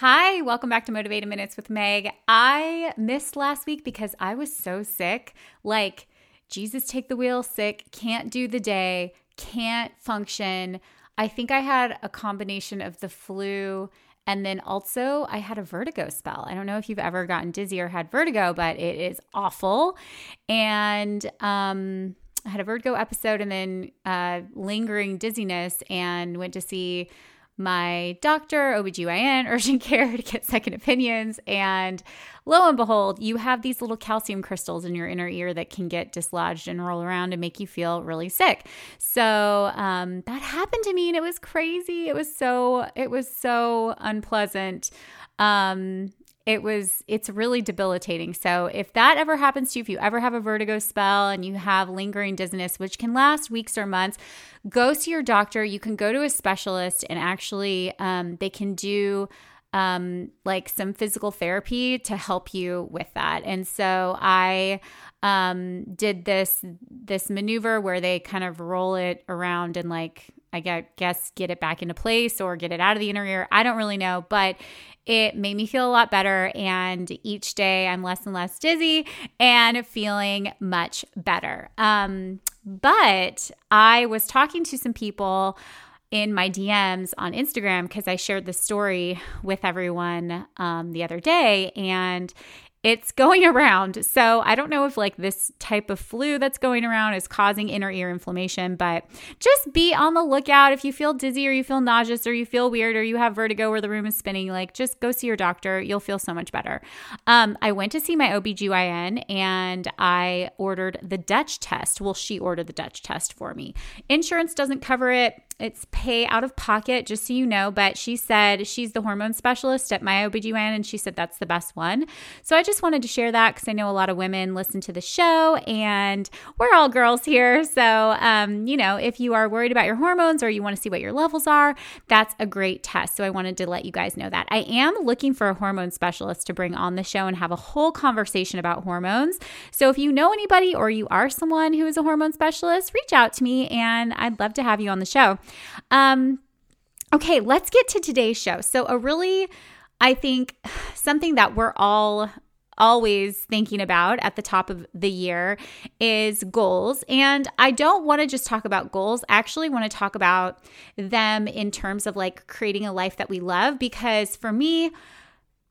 Hi, welcome back to Motivated Minutes with Meg. I missed last week because I was so sick. Like, Jesus take the wheel, sick, can't do the day, can't function. I think I had a combination of the flu and then also I had a vertigo spell. I don't know if you've ever gotten dizzy or had vertigo, but it is awful. And um I had a vertigo episode and then uh, lingering dizziness and went to see my doctor, OBGYN, urgent care to get second opinions. And lo and behold, you have these little calcium crystals in your inner ear that can get dislodged and roll around and make you feel really sick. So um, that happened to me and it was crazy. It was so, it was so unpleasant. Um, it was it's really debilitating. So if that ever happens to you if you ever have a vertigo spell and you have lingering dizziness which can last weeks or months go see your doctor. You can go to a specialist and actually um, they can do um, like some physical therapy to help you with that. And so i um, did this this maneuver where they kind of roll it around and like I guess get it back into place or get it out of the inner ear. I don't really know, but it made me feel a lot better. And each day I'm less and less dizzy and feeling much better. Um, but I was talking to some people in my DMs on Instagram because I shared this story with everyone um, the other day. And it's going around. So I don't know if like this type of flu that's going around is causing inner ear inflammation, but just be on the lookout if you feel dizzy or you feel nauseous or you feel weird or you have vertigo or the room is spinning, like just go see your doctor. You'll feel so much better. Um, I went to see my OBGYN and I ordered the Dutch test. Well, she ordered the Dutch test for me. Insurance doesn't cover it it's pay out of pocket, just so you know. But she said she's the hormone specialist at my OBGYN, and she said that's the best one. So I just wanted to share that because I know a lot of women listen to the show, and we're all girls here. So, um, you know, if you are worried about your hormones or you want to see what your levels are, that's a great test. So I wanted to let you guys know that. I am looking for a hormone specialist to bring on the show and have a whole conversation about hormones. So if you know anybody or you are someone who is a hormone specialist, reach out to me, and I'd love to have you on the show. Um, okay, let's get to today's show. So, a really, I think, something that we're all always thinking about at the top of the year is goals. And I don't want to just talk about goals. I actually want to talk about them in terms of like creating a life that we love because for me,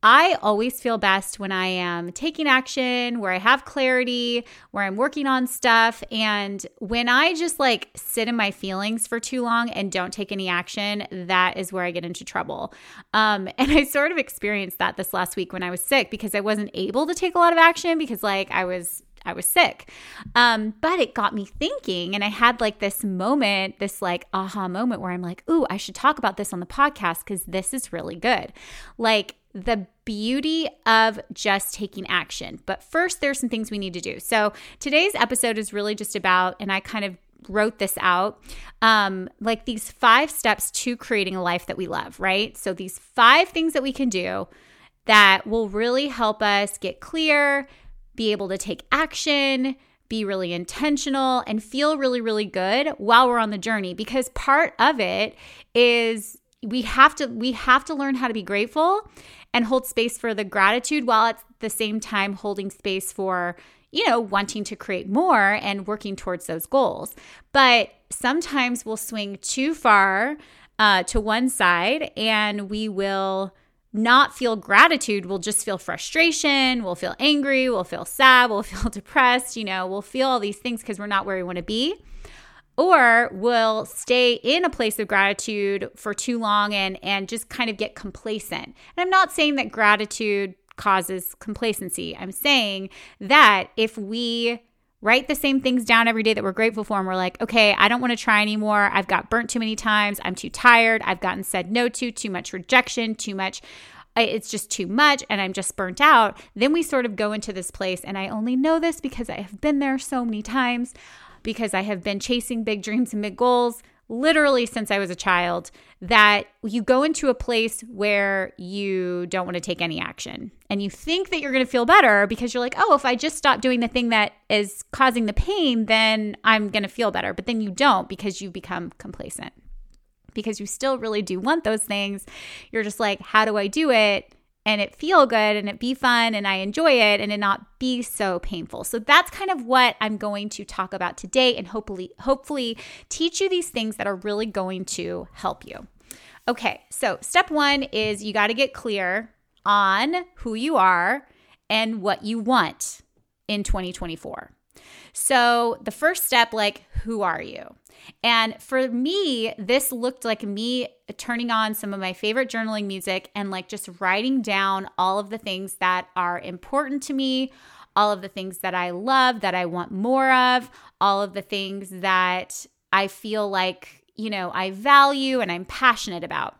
I always feel best when I am taking action, where I have clarity, where I'm working on stuff. And when I just like sit in my feelings for too long and don't take any action, that is where I get into trouble. Um, and I sort of experienced that this last week when I was sick because I wasn't able to take a lot of action because like I was I was sick. Um, but it got me thinking, and I had like this moment, this like aha moment where I'm like, ooh, I should talk about this on the podcast because this is really good. Like, the beauty of just taking action. But first, there's some things we need to do. So today's episode is really just about, and I kind of wrote this out um, like these five steps to creating a life that we love, right? So these five things that we can do that will really help us get clear, be able to take action, be really intentional, and feel really, really good while we're on the journey. Because part of it is we have to we have to learn how to be grateful and hold space for the gratitude while at the same time holding space for you know wanting to create more and working towards those goals. But sometimes we'll swing too far uh, to one side and we will not feel gratitude. We'll just feel frustration. We'll feel angry. We'll feel sad. We'll feel depressed. You know we'll feel all these things because we're not where we want to be or will stay in a place of gratitude for too long and and just kind of get complacent. And I'm not saying that gratitude causes complacency. I'm saying that if we write the same things down every day that we're grateful for and we're like, "Okay, I don't want to try anymore. I've got burnt too many times. I'm too tired. I've gotten said no to, too much rejection, too much it's just too much and I'm just burnt out, then we sort of go into this place. And I only know this because I have been there so many times because I have been chasing big dreams and big goals literally since I was a child that you go into a place where you don't want to take any action and you think that you're going to feel better because you're like, oh, if I just stop doing the thing that is causing the pain, then I'm going to feel better. But then you don't because you become complacent. because you still really do want those things. You're just like, how do I do it? And it feel good and it be fun and I enjoy it and it not be so painful. So that's kind of what I'm going to talk about today and hopefully hopefully teach you these things that are really going to help you. Okay, so step 1 is you got to get clear on who you are and what you want in 2024. So the first step like who are you? And for me, this looked like me turning on some of my favorite journaling music and like just writing down all of the things that are important to me, all of the things that I love, that I want more of, all of the things that I feel like, you know, I value and I'm passionate about.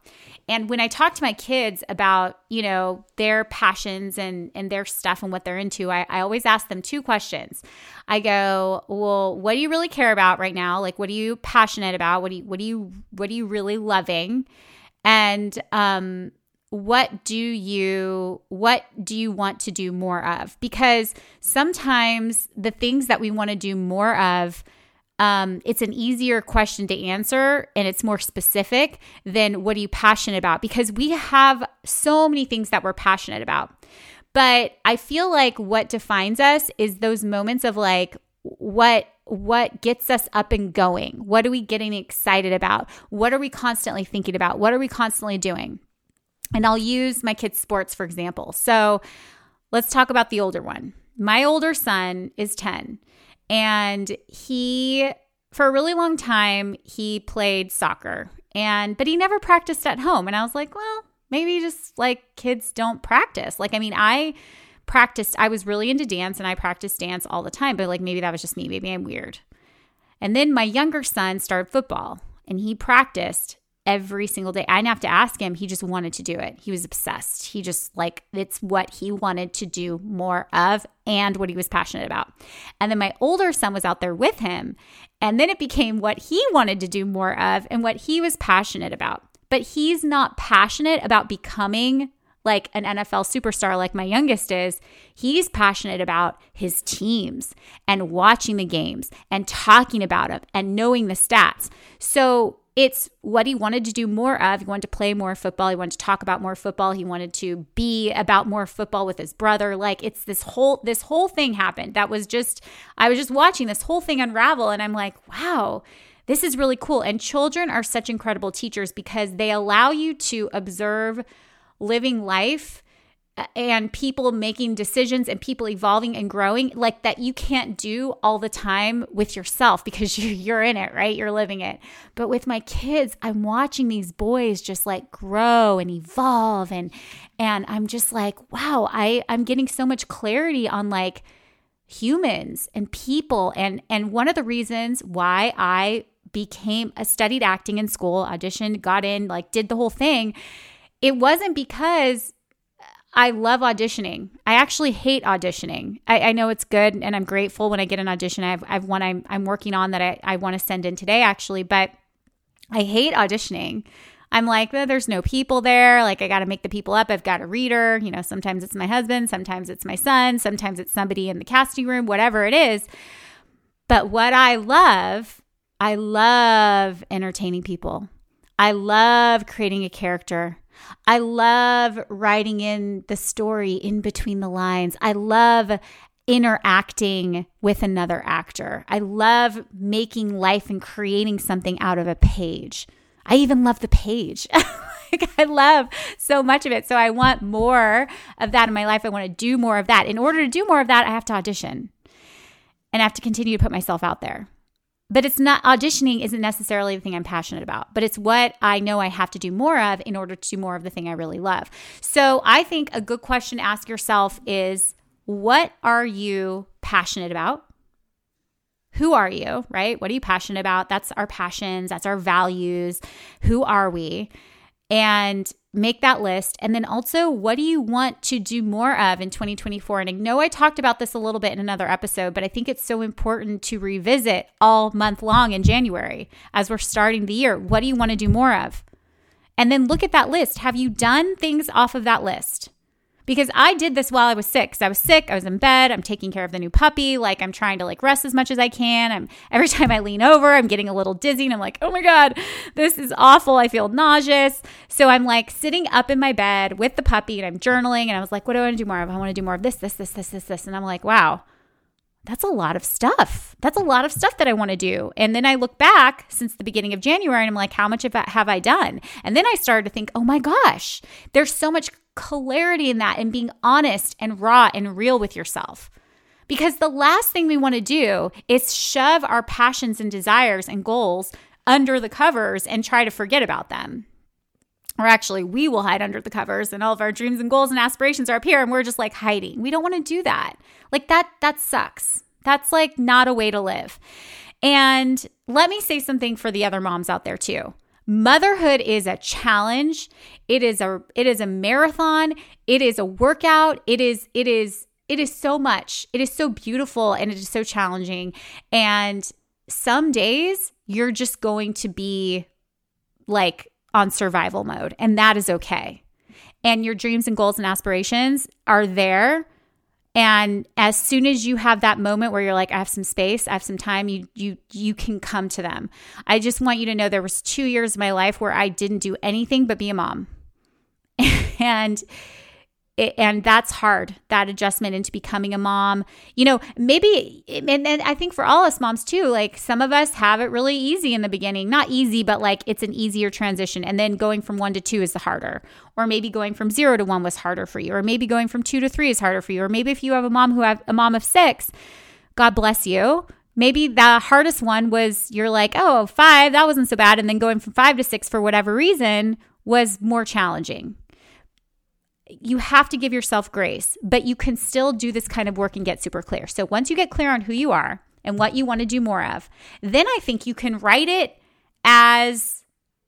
And when I talk to my kids about, you know, their passions and and their stuff and what they're into, I, I always ask them two questions. I go, well, what do you really care about right now? Like what are you passionate about? What do you what do you what are you really loving? And um what do you what do you want to do more of because sometimes the things that we want to do more of um, it's an easier question to answer and it's more specific than what are you passionate about because we have so many things that we're passionate about. But I feel like what defines us is those moments of like what what gets us up and going? What are we getting excited about? What are we constantly thinking about? What are we constantly doing? And I'll use my kids' sports for example. So let's talk about the older one. My older son is 10 and he for a really long time he played soccer. And but he never practiced at home. And i was like well maybe just like kids don't practice. Like i mean i practiced i was really into dance and i practiced dance all the time but like maybe that was just me. Maybe i'm weird. And then my younger son started football and he practiced every single day. I didn't have to ask him. He just wanted to do it. He was obsessed. He just like, it's what he wanted to do more of and what he was passionate about. And then my older son was out there with him. And then it became what he wanted to do more of and what he was passionate about. But he's not passionate about becoming like an NFL superstar like my youngest is, he's passionate about his teams and watching the games and talking about them and knowing the stats. So it's what he wanted to do more of. He wanted to play more football. He wanted to talk about more football. He wanted to be about more football with his brother. Like it's this whole this whole thing happened. That was just I was just watching this whole thing unravel and I'm like, "Wow, this is really cool." And children are such incredible teachers because they allow you to observe living life and people making decisions and people evolving and growing like that you can't do all the time with yourself because you're in it, right? You're living it. But with my kids, I'm watching these boys just like grow and evolve and and I'm just like, wow, I I'm getting so much clarity on like humans and people and and one of the reasons why I became a studied acting in school, auditioned, got in, like did the whole thing. It wasn't because I love auditioning. I actually hate auditioning. I, I, know it's good and I'm grateful when I get an audition. I have, I have one I'm, I'm working on that I, I want to send in today, actually, but I hate auditioning. I'm like, there's no people there. Like, I got to make the people up. I've got a reader. You know, sometimes it's my husband, sometimes it's my son, sometimes it's somebody in the casting room, whatever it is. But what I love, I love entertaining people. I love creating a character. I love writing in the story in between the lines. I love interacting with another actor. I love making life and creating something out of a page. I even love the page. like I love so much of it. So I want more of that in my life. I want to do more of that. In order to do more of that, I have to audition and I have to continue to put myself out there but it's not auditioning isn't necessarily the thing I'm passionate about, but it's what I know I have to do more of in order to do more of the thing I really love. So I think a good question to ask yourself is what are you passionate about? Who are you, right? What are you passionate about? That's our passions, that's our values. Who are we? And make that list. And then also, what do you want to do more of in 2024? And I know I talked about this a little bit in another episode, but I think it's so important to revisit all month long in January as we're starting the year. What do you want to do more of? And then look at that list. Have you done things off of that list? Because I did this while I was sick. Because I was sick, I was in bed, I'm taking care of the new puppy, like I'm trying to like rest as much as I can. I'm every time I lean over, I'm getting a little dizzy and I'm like, "Oh my god, this is awful. I feel nauseous." So I'm like sitting up in my bed with the puppy and I'm journaling and I was like, "What do I want to do more of? I want to do more of this, this, this, this, this, this." And I'm like, "Wow, that's a lot of stuff. That's a lot of stuff that I want to do. And then I look back since the beginning of January and I'm like, how much have I done? And then I started to think, oh my gosh, there's so much clarity in that and being honest and raw and real with yourself. Because the last thing we want to do is shove our passions and desires and goals under the covers and try to forget about them. Or actually, we will hide under the covers and all of our dreams and goals and aspirations are up here and we're just like hiding. We don't want to do that. Like that that sucks. That's like not a way to live. And let me say something for the other moms out there too. Motherhood is a challenge. It is a it is a marathon. It is a workout. It is it is it is so much. It is so beautiful and it is so challenging. And some days you're just going to be like on survival mode and that is okay. And your dreams and goals and aspirations are there and as soon as you have that moment where you're like i have some space i have some time you you you can come to them. I just want you to know there was two years of my life where i didn't do anything but be a mom. And it, and that's hard that adjustment into becoming a mom. You know maybe and, and i think for all us moms too like some of us have it really easy in the beginning. Not easy but like it's an easier transition and then going from one to two is the harder. Or maybe going from zero to one was harder for you or maybe going from two to three is harder for you or maybe if you have a mom who have a mom of six god bless you. Maybe the hardest one was you're like oh five that wasn't so bad and then going from five to six for whatever reason was more challenging you have to give yourself grace, but you can still do this kind of work and get super clear. So once you get clear on who you are and what you want to do more of, then I think you can write it as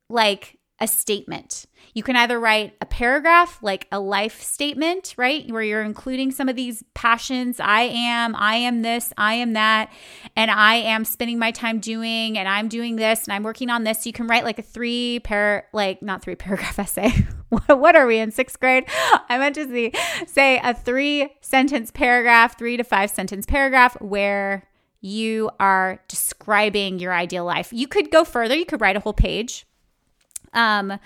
like a statement. You can either write a paragraph, like a life statement, right? Where you're including some of these passions. I am, I am this, I am that, and I am spending my time doing, and I'm doing this, and I'm working on this. You can write like a three pair, like not three paragraph essay. what are we in sixth grade? I meant to see, say a three sentence paragraph, three to five sentence paragraph where you are describing your ideal life. You could go further, you could write a whole page um,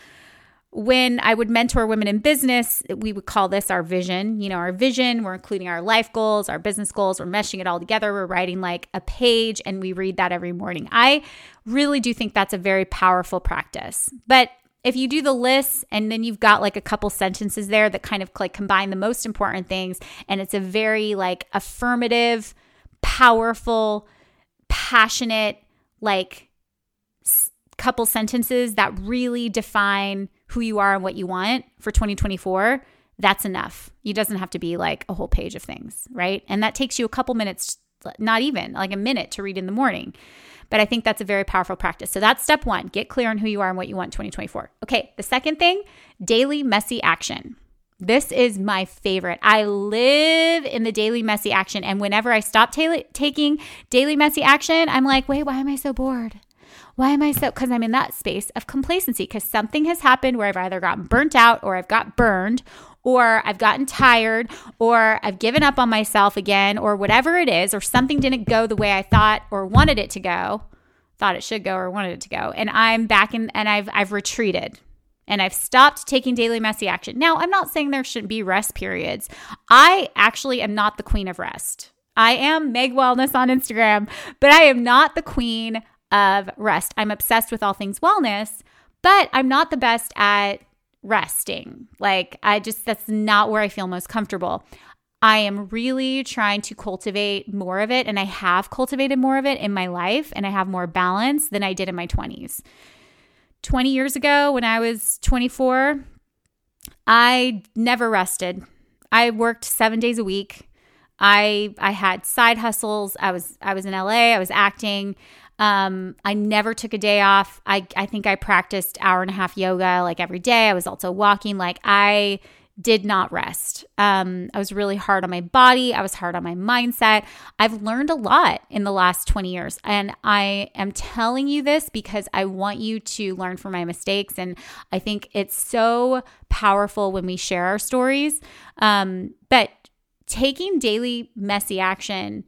when I would mentor women in business, we would call this our vision. You know, our vision, we're including our life goals, our business goals, we're meshing it all together. We're writing like a page and we read that every morning. I really do think that's a very powerful practice. But if you do the list and then you've got like a couple sentences there that kind of like combine the most important things, and it's a very like affirmative, powerful, passionate, like couple sentences that really define who you are and what you want for 2024, that's enough. It doesn't have to be like a whole page of things, right? And that takes you a couple minutes, not even like a minute to read in the morning. But I think that's a very powerful practice. So that's step one get clear on who you are and what you want in 2024. Okay, the second thing daily messy action. This is my favorite. I live in the daily messy action. And whenever I stop ta- taking daily messy action, I'm like, wait, why am I so bored? Why am I so? Because I'm in that space of complacency because something has happened where I've either gotten burnt out or I've got burned or I've gotten tired or I've given up on myself again or whatever it is or something didn't go the way I thought or wanted it to go, thought it should go or wanted it to go. And I'm back in and I've I've retreated and I've stopped taking daily messy action. Now, I'm not saying there shouldn't be rest periods. I actually am not the queen of rest. I am Meg Wellness on Instagram, but I am not the queen of rest. I'm obsessed with all things wellness, but I'm not the best at resting. Like, I just, that's not where I feel most comfortable. I am really trying to cultivate more of it, and I have cultivated more of it in my life, and I have more balance than I did in my 20s. 20 years ago, when I was 24, I never rested. I worked seven days a week. I I had side hustles. I was I was in LA. I was acting. Um, I never took a day off. I, I think I practiced hour and a half yoga like every day. I was also walking. Like I did not rest. Um, I was really hard on my body. I was hard on my mindset. I've learned a lot in the last 20 years. And I am telling you this because I want you to learn from my mistakes. And I think it's so powerful when we share our stories. Um, but taking daily messy action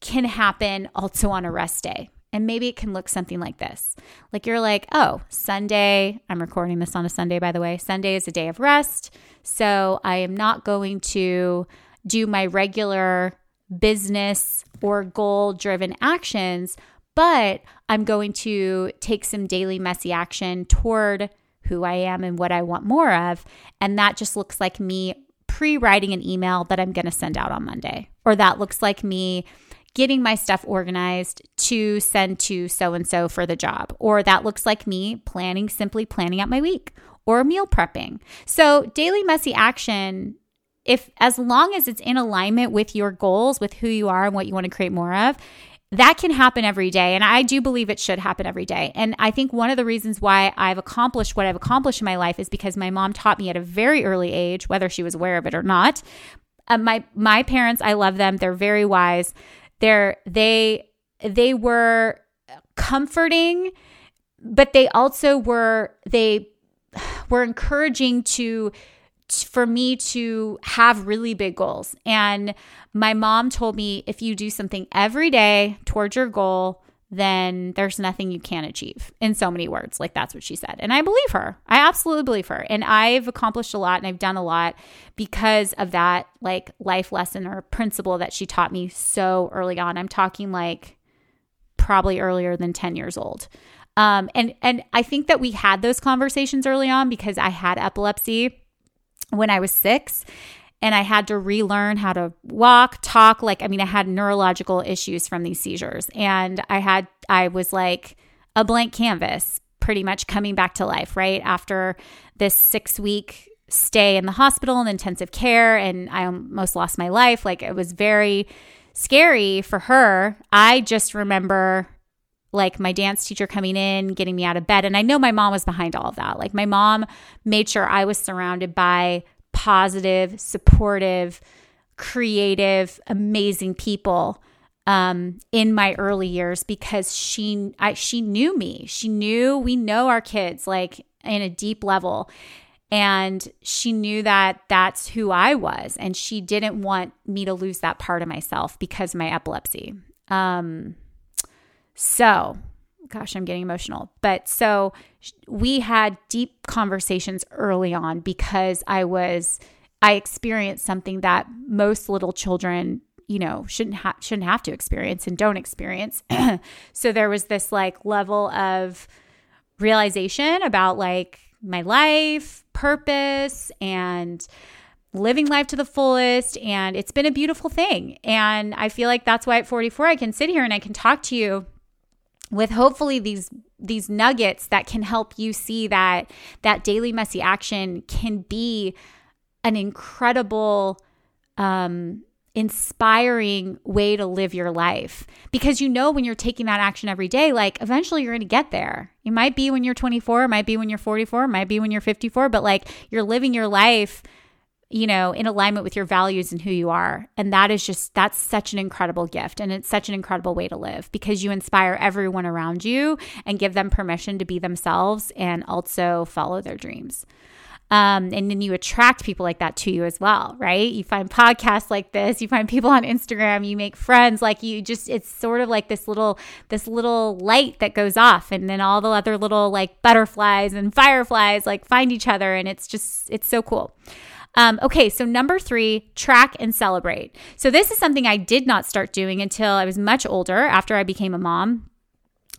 can happen also on a rest day. And maybe it can look something like this. Like you're like, oh, Sunday, I'm recording this on a Sunday, by the way. Sunday is a day of rest. So I am not going to do my regular business or goal driven actions, but I'm going to take some daily messy action toward who I am and what I want more of. And that just looks like me pre writing an email that I'm going to send out on Monday, or that looks like me getting my stuff organized to send to so and so for the job. Or that looks like me planning, simply planning out my week or meal prepping. So, daily messy action, if as long as it's in alignment with your goals, with who you are and what you want to create more of, that can happen every day. And I do believe it should happen every day. And I think one of the reasons why I've accomplished what I've accomplished in my life is because my mom taught me at a very early age, whether she was aware of it or not. Uh, my my parents, I love them. They're very wise they're they they were comforting but they also were they were encouraging to for me to have really big goals. And my mom told me if you do something every day towards your goal then there's nothing you can't achieve in so many words. Like that's what she said. And I believe her. I absolutely believe her. And I've accomplished a lot and I've done a lot because of that like life lesson or principle that she taught me so early on. I'm talking like probably earlier than 10 years old. Um, and and I think that we had those conversations early on because I had epilepsy when I was six and I had to relearn how to walk, talk. Like, I mean, I had neurological issues from these seizures, and I had, I was like a blank canvas, pretty much coming back to life, right? After this six week stay in the hospital and intensive care, and I almost lost my life. Like, it was very scary for her. I just remember like my dance teacher coming in, getting me out of bed. And I know my mom was behind all of that. Like my mom made sure I was surrounded by positive, supportive, creative, amazing people um, in my early years because she I, she knew me. She knew we know our kids like in a deep level. And she knew that that's who I was. And she didn't want me to lose that part of myself because of my epilepsy. Um, so gosh, I'm getting emotional. But so we had deep conversations early on because I was I experienced something that most little children, you know, shouldn't have shouldn't have to experience and don't experience. so there was this like level of realization about like my life, purpose and living life to the fullest and it's been a beautiful thing. And I feel like that's why at 44 I can sit here and I can talk to you with hopefully these these nuggets that can help you see that that daily messy action can be an incredible um inspiring way to live your life. Because you know when you're taking that action every day like eventually you're going to get there. It might be when you're 24 it might be when you're 44 it might be when you're 54 but like you're living your life you know, in alignment with your values and who you are. And that is just, that's such an incredible gift. And it's such an incredible way to live because you inspire everyone around you and give them permission to be themselves and also follow their dreams. Um, and then you attract people like that to you as well, right? You find podcasts like this, you find people on Instagram, you make friends, like you just, it's sort of like this little, this little light that goes off, and then all the other little like butterflies and fireflies like find each other, and it's just, it's so cool. Um, okay, so number three, track and celebrate. So this is something I did not start doing until I was much older after I became a mom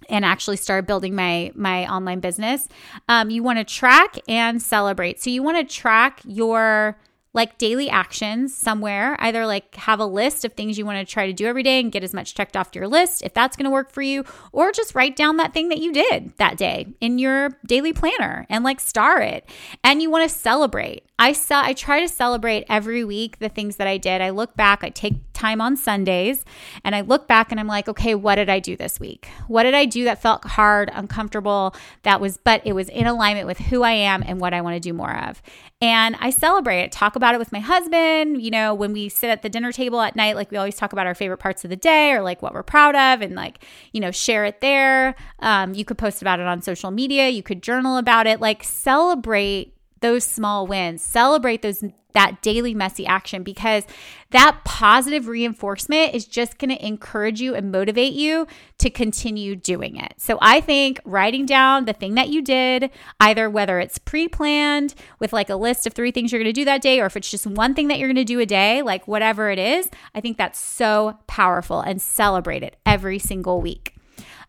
and actually started building my my online business um, you want to track and celebrate so you want to track your like daily actions somewhere. Either like have a list of things you want to try to do every day and get as much checked off your list if that's going to work for you, or just write down that thing that you did that day in your daily planner and like star it. And you want to celebrate. I saw I try to celebrate every week the things that I did. I look back, I take time on Sundays and I look back and I'm like, okay, what did I do this week? What did I do that felt hard, uncomfortable, that was but it was in alignment with who I am and what I want to do more of. And I celebrate it, talk about it with my husband. You know, when we sit at the dinner table at night, like we always talk about our favorite parts of the day or like what we're proud of and like, you know, share it there. Um, you could post about it on social media, you could journal about it, like celebrate those small wins, celebrate those that daily messy action because that positive reinforcement is just going to encourage you and motivate you to continue doing it. So I think writing down the thing that you did, either whether it's pre-planned with like a list of three things you're going to do that day or if it's just one thing that you're going to do a day, like whatever it is, I think that's so powerful and celebrate it every single week.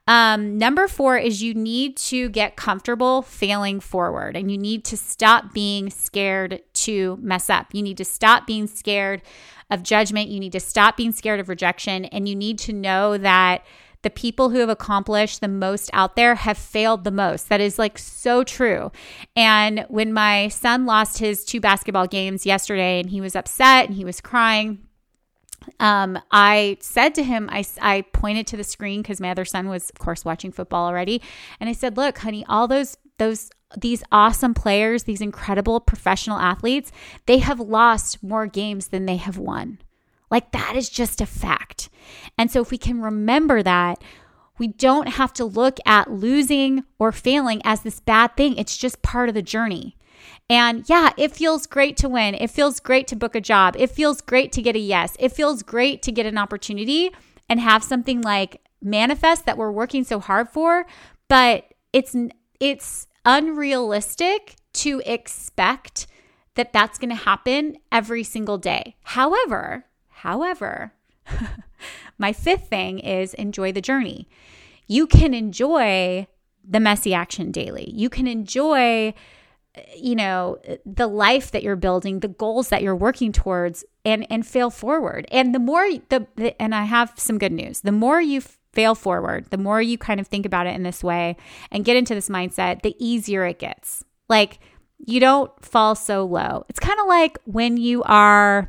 Um, number four is you need to get comfortable failing forward and you need to stop being scared to mess up. You need to stop being scared of judgment. You need to stop being scared of rejection. And you need to know that the people who have accomplished the most out there have failed the most. That is like so true. And when my son lost his two basketball games yesterday and he was upset and he was crying, um, I said to him, I, I pointed to the screen because my other son was, of course, watching football already. And I said, Look, honey, all those, those, these awesome players, these incredible professional athletes, they have lost more games than they have won. Like that is just a fact. And so if we can remember that, we don't have to look at losing or failing as this bad thing. It's just part of the journey. And yeah, it feels great to win. It feels great to book a job. It feels great to get a yes. It feels great to get an opportunity and have something like manifest that we're working so hard for, but it's it's unrealistic to expect that that's going to happen every single day. However, however, my fifth thing is enjoy the journey. You can enjoy the messy action daily. You can enjoy you know the life that you're building the goals that you're working towards and and fail forward. And the more the, the and i have some good news. The more you fail forward the more you kind of think about it in this way and get into this mindset the easier it gets. Like you don't fall so low. It's kind of like when you are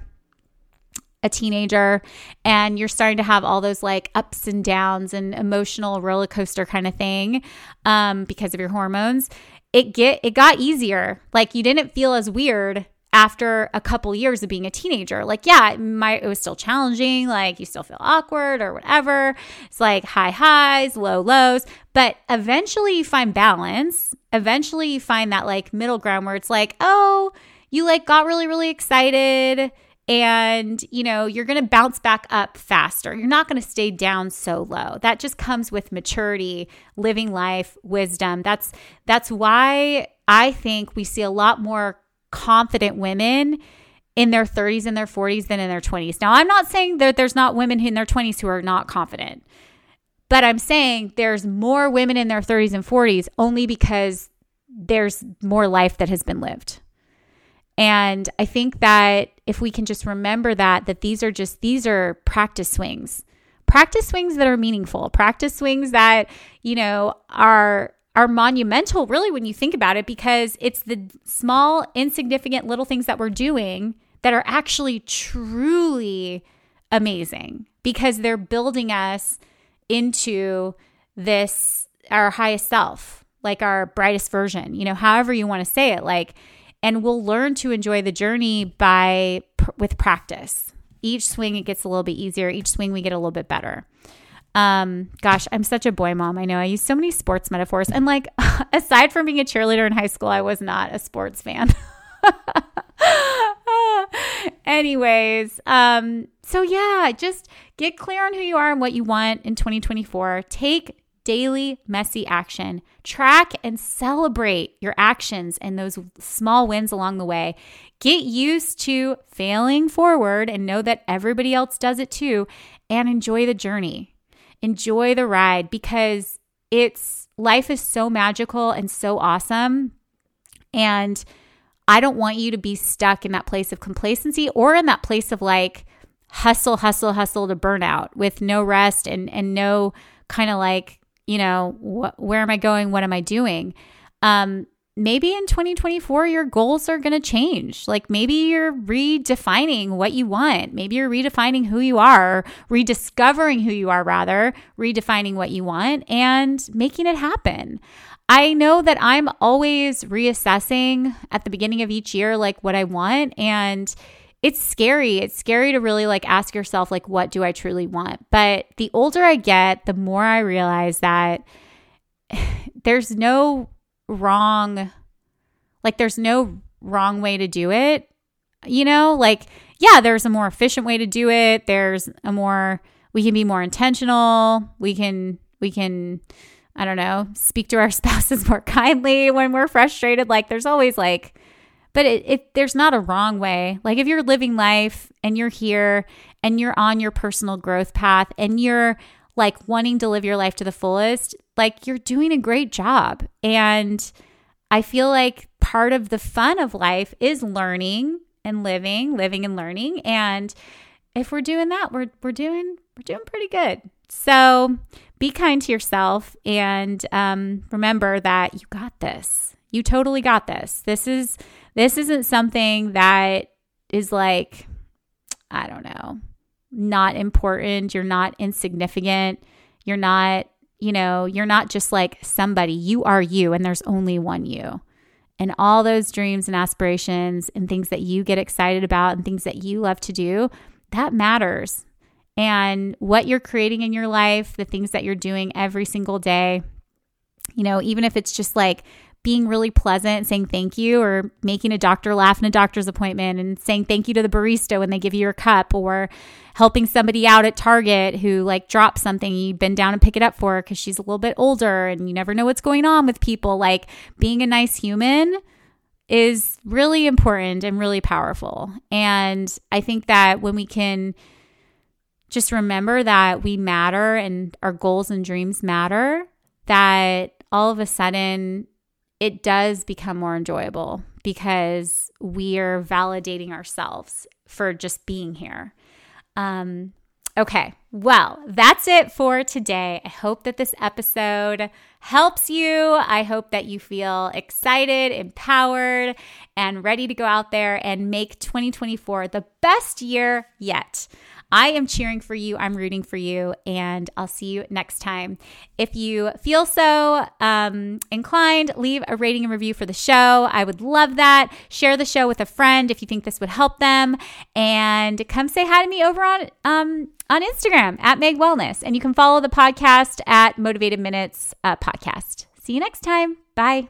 a teenager and you're starting to have all those like ups and downs and emotional roller coaster kind of thing um, because of your hormones it get it got easier. Like you didn't feel as weird after a couple years of being a teenager. Like, yeah, it might it was still challenging, like you still feel awkward or whatever. It's like high highs, low lows, but eventually you find balance. Eventually you find that like middle ground where it's like, "Oh, you like got really really excited and you know you're going to bounce back up faster. You're not going to stay down so low. That just comes with maturity living life wisdom. That's that's why i think we see a lot more confident women in their 30s and their 40s than in their 20s now i'm not saying that there's not women in their 20s who are not confident but i'm saying there's more women in their 30s and 40s only because there's more life that has been lived and I think that if we can just remember that, that these are just, these are practice swings, practice swings that are meaningful, practice swings that, you know, are, are monumental really when you think about it because it's the small insignificant little things that we're doing that are actually truly amazing because they're building us into this our highest self like our brightest version you know however you want to say it. Like and we'll learn to enjoy the journey by with practice. Each swing it gets a little bit easier. Each swing we get a little bit better. Um, gosh, I'm such a boy mom. I know I use so many sports metaphors. And like aside from being a cheerleader in high school, I was not a sports fan. Anyways, um, so yeah, just get clear on who you are and what you want in 2024. Take daily messy action. Track and celebrate your actions and those small wins along the way. Get used to failing forward and know that everybody else does it too and enjoy the journey. Enjoy the ride because it's life is so magical and so awesome. And I don't want you to be stuck in that place of complacency or in that place of like hustle, hustle, hustle to burnout with no rest and and no kind of like, you know, wh- where am I going? What am I doing? Um, maybe in 2024 your goals are going to change like maybe you're redefining what you want maybe you're redefining who you are rediscovering who you are rather redefining what you want and making it happen i know that i'm always reassessing at the beginning of each year like what i want and it's scary. It's scary to really like ask yourself like what do i truly want? But the older i get the more i realize that there's no wrong like there's no wrong way to do it you know? Like yeah there's a more efficient way to do it. There's a more we can be more intentional. We can we can i don't know speak to our spouses more kindly when we're frustrated. Like there's always like but it, it there's not a wrong way like if you're living life and you're here and you're on your personal growth path and you're like wanting to live your life to the fullest, like you're doing a great job. And I feel like part of the fun of life is learning and living, living and learning. And if we're doing that, we're we're doing we're doing pretty good. So be kind to yourself and um, remember that you got this. You totally got this. This is this isn't something that is like I don't know not important, you're not insignificant, you're not, you know, you're not just like somebody. You are you, and there's only one you. And all those dreams and aspirations and things that you get excited about and things that you love to do, that matters. And what you're creating in your life, the things that you're doing every single day, you know, even if it's just like being really pleasant, saying thank you, or making a doctor laugh in a doctor's appointment and saying thank you to the barista when they give you your cup, or helping somebody out at Target who like dropped something you bend down and pick it up for because she's a little bit older and you never know what's going on with people. Like being a nice human is really important and really powerful. And I think that when we can just remember that we matter and our goals and dreams matter, that all of a sudden it does become more enjoyable because we are validating ourselves for just being here. Um, okay, well, that's it for today. I hope that this episode helps you. I hope that you feel excited, empowered, and ready to go out there and make 2024 the best year yet. I am cheering for you. I'm rooting for you. And I'll see you next time. If you feel so um, inclined, leave a rating and review for the show. I would love that. Share the show with a friend if you think this would help them. And come say hi to me over on, um, on Instagram at Meg Wellness. And you can follow the podcast at Motivated Minutes uh, Podcast. See you next time. Bye.